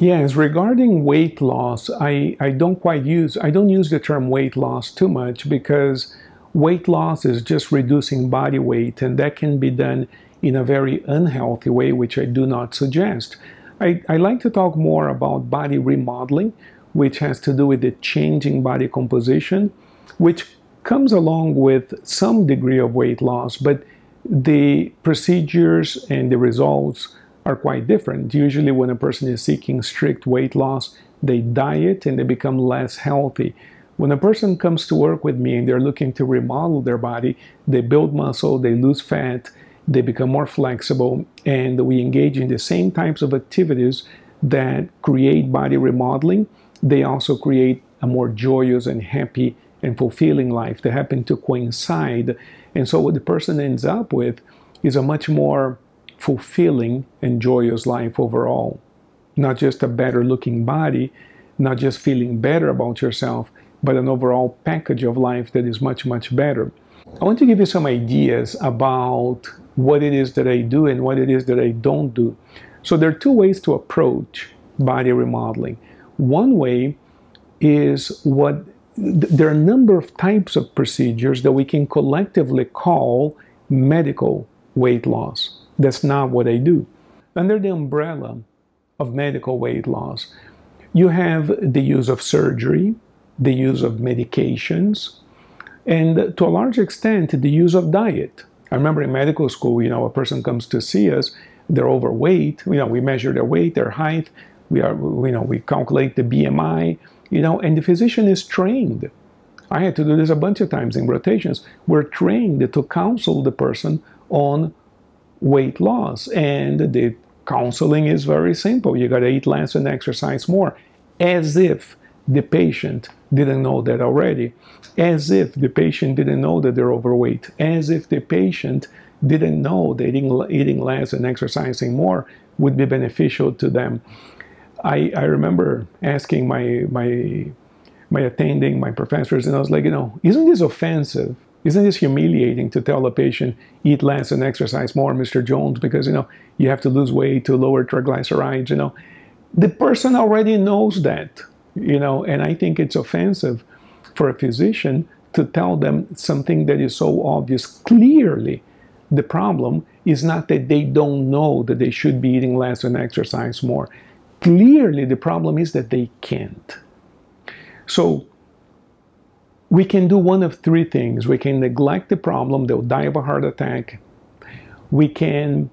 Yes, regarding weight loss, I, I don't quite use I don't use the term weight loss too much because weight loss is just reducing body weight and that can be done in a very unhealthy way, which I do not suggest. I, I like to talk more about body remodeling, which has to do with the changing body composition, which comes along with some degree of weight loss, but the procedures and the results are quite different. Usually, when a person is seeking strict weight loss, they diet and they become less healthy. When a person comes to work with me and they're looking to remodel their body, they build muscle, they lose fat, they become more flexible, and we engage in the same types of activities that create body remodeling. They also create a more joyous and happy and fulfilling life. They happen to coincide. And so, what the person ends up with is a much more fulfilling and joyous life overall. Not just a better looking body, not just feeling better about yourself, but an overall package of life that is much, much better. I want to give you some ideas about what it is that I do and what it is that I don't do. So, there are two ways to approach body remodeling. One way is what there are a number of types of procedures that we can collectively call medical weight loss. That's not what I do. Under the umbrella of medical weight loss, you have the use of surgery, the use of medications, and to a large extent, the use of diet. I remember in medical school, you know, a person comes to see us, they're overweight, you know, we measure their weight, their height, we are, you know, we calculate the BMI, you know, and the physician is trained. I had to do this a bunch of times in rotations. We're trained to counsel the person on weight loss. And the counseling is very simple. You got to eat less and exercise more, as if the patient didn't know that already, as if the patient didn't know that they're overweight, as if the patient didn't know that eating, eating less and exercising more would be beneficial to them. I, I remember asking my, my, my attending, my professors, and I was like, you know, isn't this offensive? Isn't this humiliating to tell a patient, eat less and exercise more, Mr. Jones, because, you know, you have to lose weight to lower triglycerides, you know. The person already knows that, you know, and I think it's offensive for a physician to tell them something that is so obvious. Clearly, the problem is not that they don't know that they should be eating less and exercise more. Clearly, the problem is that they can't. So, we can do one of three things. We can neglect the problem, they'll die of a heart attack. We can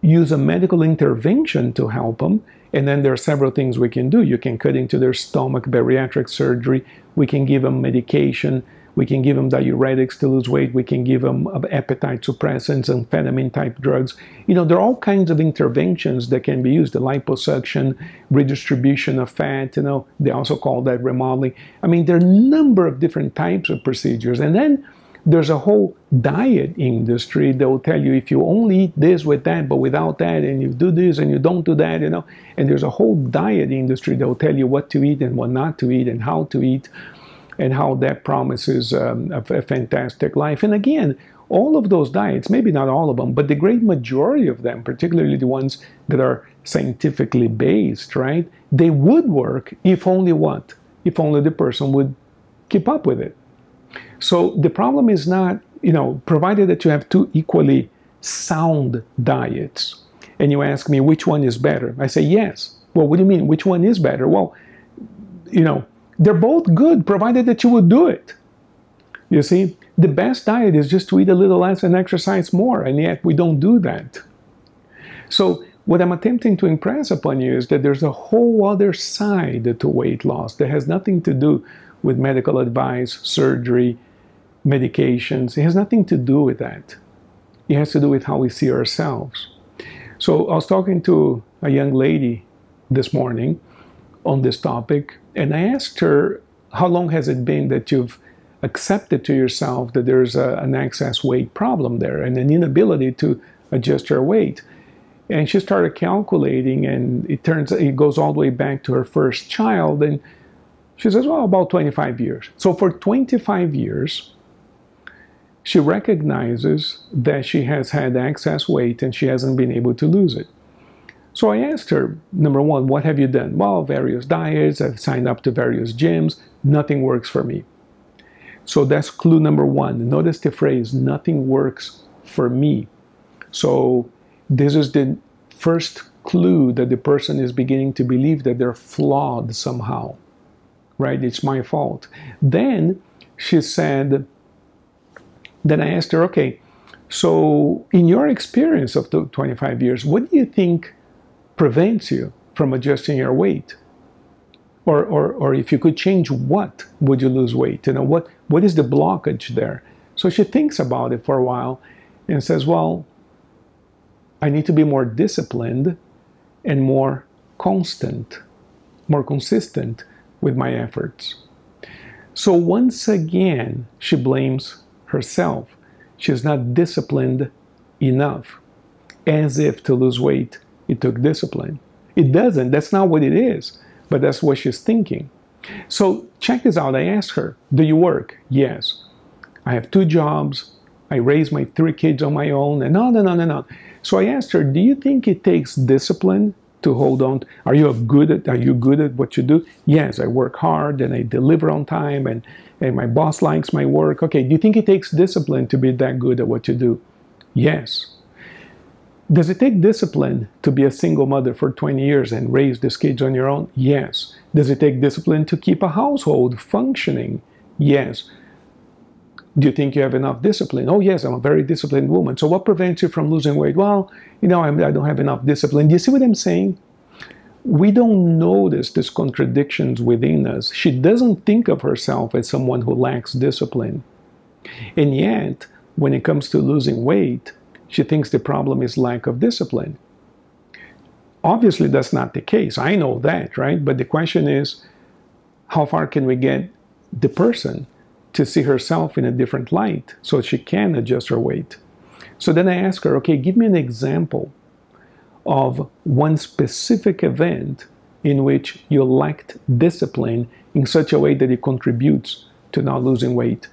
use a medical intervention to help them. And then there are several things we can do. You can cut into their stomach, bariatric surgery. We can give them medication. We can give them diuretics to lose weight. We can give them appetite suppressants, amphetamine type drugs. You know, there are all kinds of interventions that can be used. The liposuction, redistribution of fat, you know, they also call that remodeling. I mean, there are a number of different types of procedures. And then there's a whole diet industry that will tell you if you only eat this with that, but without that, and you do this and you don't do that, you know. And there's a whole diet industry that will tell you what to eat and what not to eat and how to eat and how that promises um, a, a fantastic life. And again, all of those diets, maybe not all of them, but the great majority of them, particularly the ones that are scientifically based, right? They would work if only what? If only the person would keep up with it. So the problem is not, you know, provided that you have two equally sound diets, and you ask me which one is better, I say yes. Well, what do you mean? Which one is better? Well, you know, they're both good, provided that you would do it. You see, the best diet is just to eat a little less and exercise more, and yet we don't do that. So, what I'm attempting to impress upon you is that there's a whole other side to weight loss that has nothing to do with medical advice, surgery, medications. It has nothing to do with that. It has to do with how we see ourselves. So, I was talking to a young lady this morning on this topic, and I asked her, How long has it been that you've accepted to yourself that there's a, an excess weight problem there and an inability to adjust your weight? And she started calculating, and it turns it goes all the way back to her first child. And she says, Well, about 25 years. So for 25 years, she recognizes that she has had excess weight and she hasn't been able to lose it. So I asked her, number one, what have you done? Well, various diets, I've signed up to various gyms, nothing works for me. So that's clue number one. Notice the phrase, nothing works for me. So this is the first clue that the person is beginning to believe that they're flawed somehow, right? It's my fault. Then she said, then I asked her, okay, so in your experience of the 25 years, what do you think prevents you from adjusting your weight? Or, or, or if you could change what would you lose weight? You know, what, what is the blockage there? So she thinks about it for a while and says, well, I need to be more disciplined and more constant, more consistent with my efforts. So once again, she blames herself. She's not disciplined enough, as if to lose weight it took discipline. It doesn't. That's not what it is. But that's what she's thinking. So check this out. I asked her, Do you work? Yes. I have two jobs. I raise my three kids on my own, and on and on and on. So I asked her, Do you think it takes discipline to hold on? Are you good at are you good at what you do? Yes, I work hard and I deliver on time and, and my boss likes my work. Okay, do you think it takes discipline to be that good at what you do? Yes. Does it take discipline to be a single mother for 20 years and raise these kids on your own? Yes. Does it take discipline to keep a household functioning? Yes. Do you think you have enough discipline? Oh, yes, I'm a very disciplined woman. So, what prevents you from losing weight? Well, you know, I don't have enough discipline. Do you see what I'm saying? We don't notice these contradictions within us. She doesn't think of herself as someone who lacks discipline. And yet, when it comes to losing weight, she thinks the problem is lack of discipline. Obviously, that's not the case. I know that, right? But the question is how far can we get the person to see herself in a different light so she can adjust her weight? So then I ask her, okay, give me an example of one specific event in which you lacked discipline in such a way that it contributes to not losing weight.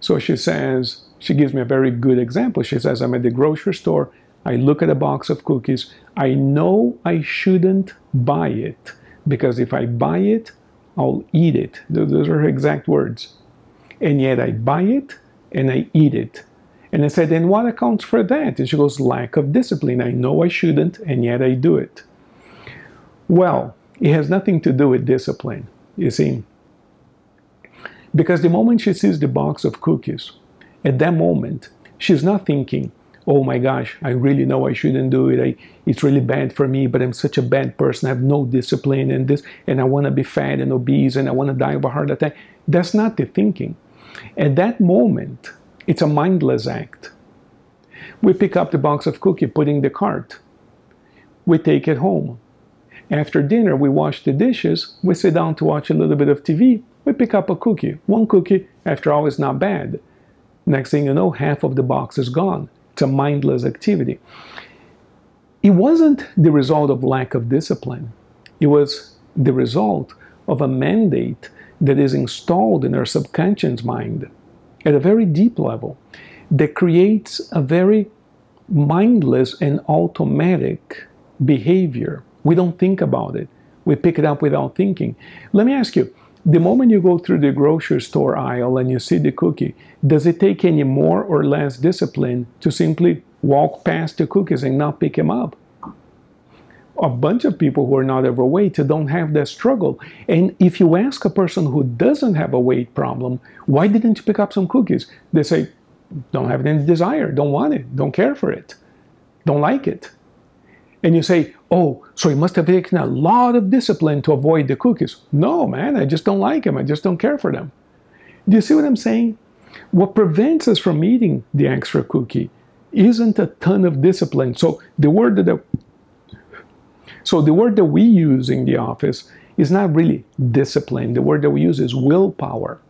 So she says, she gives me a very good example. She says, I'm at the grocery store. I look at a box of cookies. I know I shouldn't buy it because if I buy it, I'll eat it. Those are her exact words. And yet I buy it and I eat it. And I said, and what accounts for that? And she goes, lack of discipline. I know I shouldn't, and yet I do it. Well, it has nothing to do with discipline, you see. Because the moment she sees the box of cookies, at that moment, she's not thinking, oh my gosh, I really know I shouldn't do it. I, it's really bad for me, but I'm such a bad person. I have no discipline and this, and I want to be fat and obese and I want to die of a heart attack. That's not the thinking. At that moment, it's a mindless act. We pick up the box of cookie, put in the cart. We take it home. After dinner, we wash the dishes. We sit down to watch a little bit of TV. We pick up a cookie. One cookie, after all, is not bad. Next thing you know, half of the box is gone. It's a mindless activity. It wasn't the result of lack of discipline, it was the result of a mandate that is installed in our subconscious mind at a very deep level that creates a very mindless and automatic behavior. We don't think about it. We pick it up without thinking. Let me ask you the moment you go through the grocery store aisle and you see the cookie, does it take any more or less discipline to simply walk past the cookies and not pick them up? A bunch of people who are not overweight don't have that struggle. And if you ask a person who doesn't have a weight problem, why didn't you pick up some cookies? They say, don't have any desire, don't want it, don't care for it, don't like it. And you say, oh, so you must have taken a lot of discipline to avoid the cookies. No, man, I just don't like them. I just don't care for them. Do you see what I'm saying? What prevents us from eating the extra cookie isn't a ton of discipline. So the word that the, so the word that we use in the office is not really discipline. The word that we use is willpower.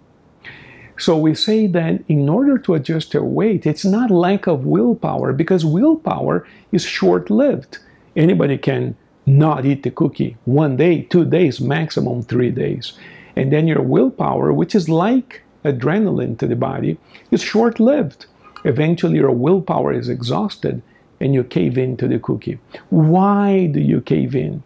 So we say that in order to adjust your weight, it's not lack of willpower because willpower is short-lived Anybody can not eat the cookie one day, two days, maximum three days. And then your willpower, which is like adrenaline to the body, is short lived. Eventually, your willpower is exhausted and you cave in to the cookie. Why do you cave in?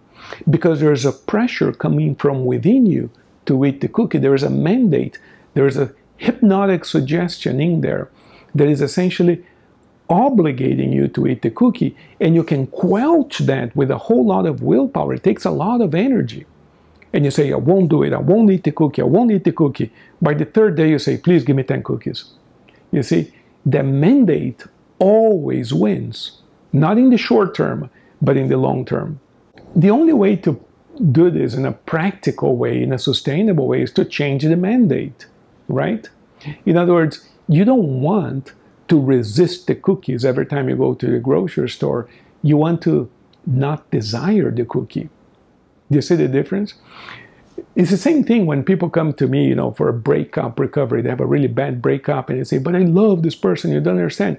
Because there's a pressure coming from within you to eat the cookie. There is a mandate, there is a hypnotic suggestion in there that is essentially obligating you to eat the cookie, and you can quelch that with a whole lot of willpower. It takes a lot of energy. And you say, I won't do it, I won't eat the cookie, I won't eat the cookie. By the third day, you say, please give me 10 cookies. You see, the mandate always wins, not in the short term, but in the long term. The only way to do this in a practical way, in a sustainable way, is to change the mandate, right? In other words, you don't want to resist the cookies every time you go to the grocery store. You want to not desire the cookie. Do you see the difference? It's the same thing when people come to me, you know, for a breakup recovery. They have a really bad breakup and they say, But I love this person. You don't understand.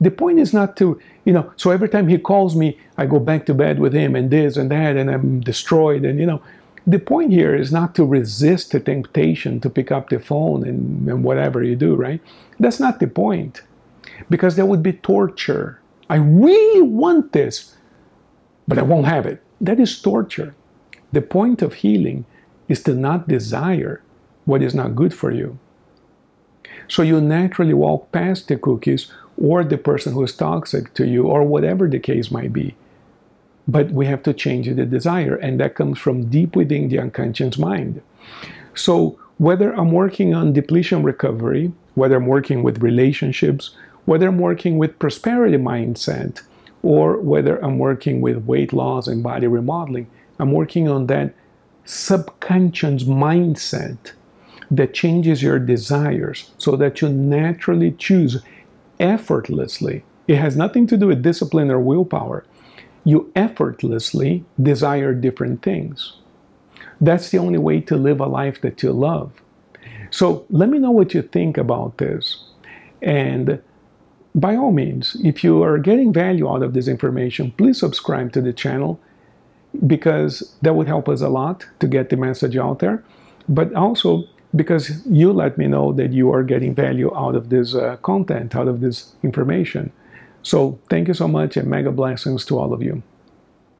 The point is not to, you know, so every time he calls me, I go back to bed with him and this and that and I'm destroyed. And, you know, the point here is not to resist the temptation to pick up the phone and, and whatever you do, right? That's not the point because that would be torture. I really want this, but I won't have it. That is torture. The point of healing is to not desire what is not good for you. So you naturally walk past the cookies or the person who is toxic to you or whatever the case might be. But we have to change the desire, and that comes from deep within the unconscious mind. So whether I'm working on depletion recovery, whether I'm working with relationships, whether I'm working with prosperity mindset, or whether I'm working with weight loss and body remodeling, I'm working on that subconscious mindset that changes your desires so that you naturally choose effortlessly. It has nothing to do with discipline or willpower. You effortlessly desire different things. That's the only way to live a life that you love. So let me know what you think about this. And by all means, if you are getting value out of this information, please subscribe to the channel because that would help us a lot to get the message out there. But also because you let me know that you are getting value out of this uh, content, out of this information. So thank you so much and mega blessings to all of you.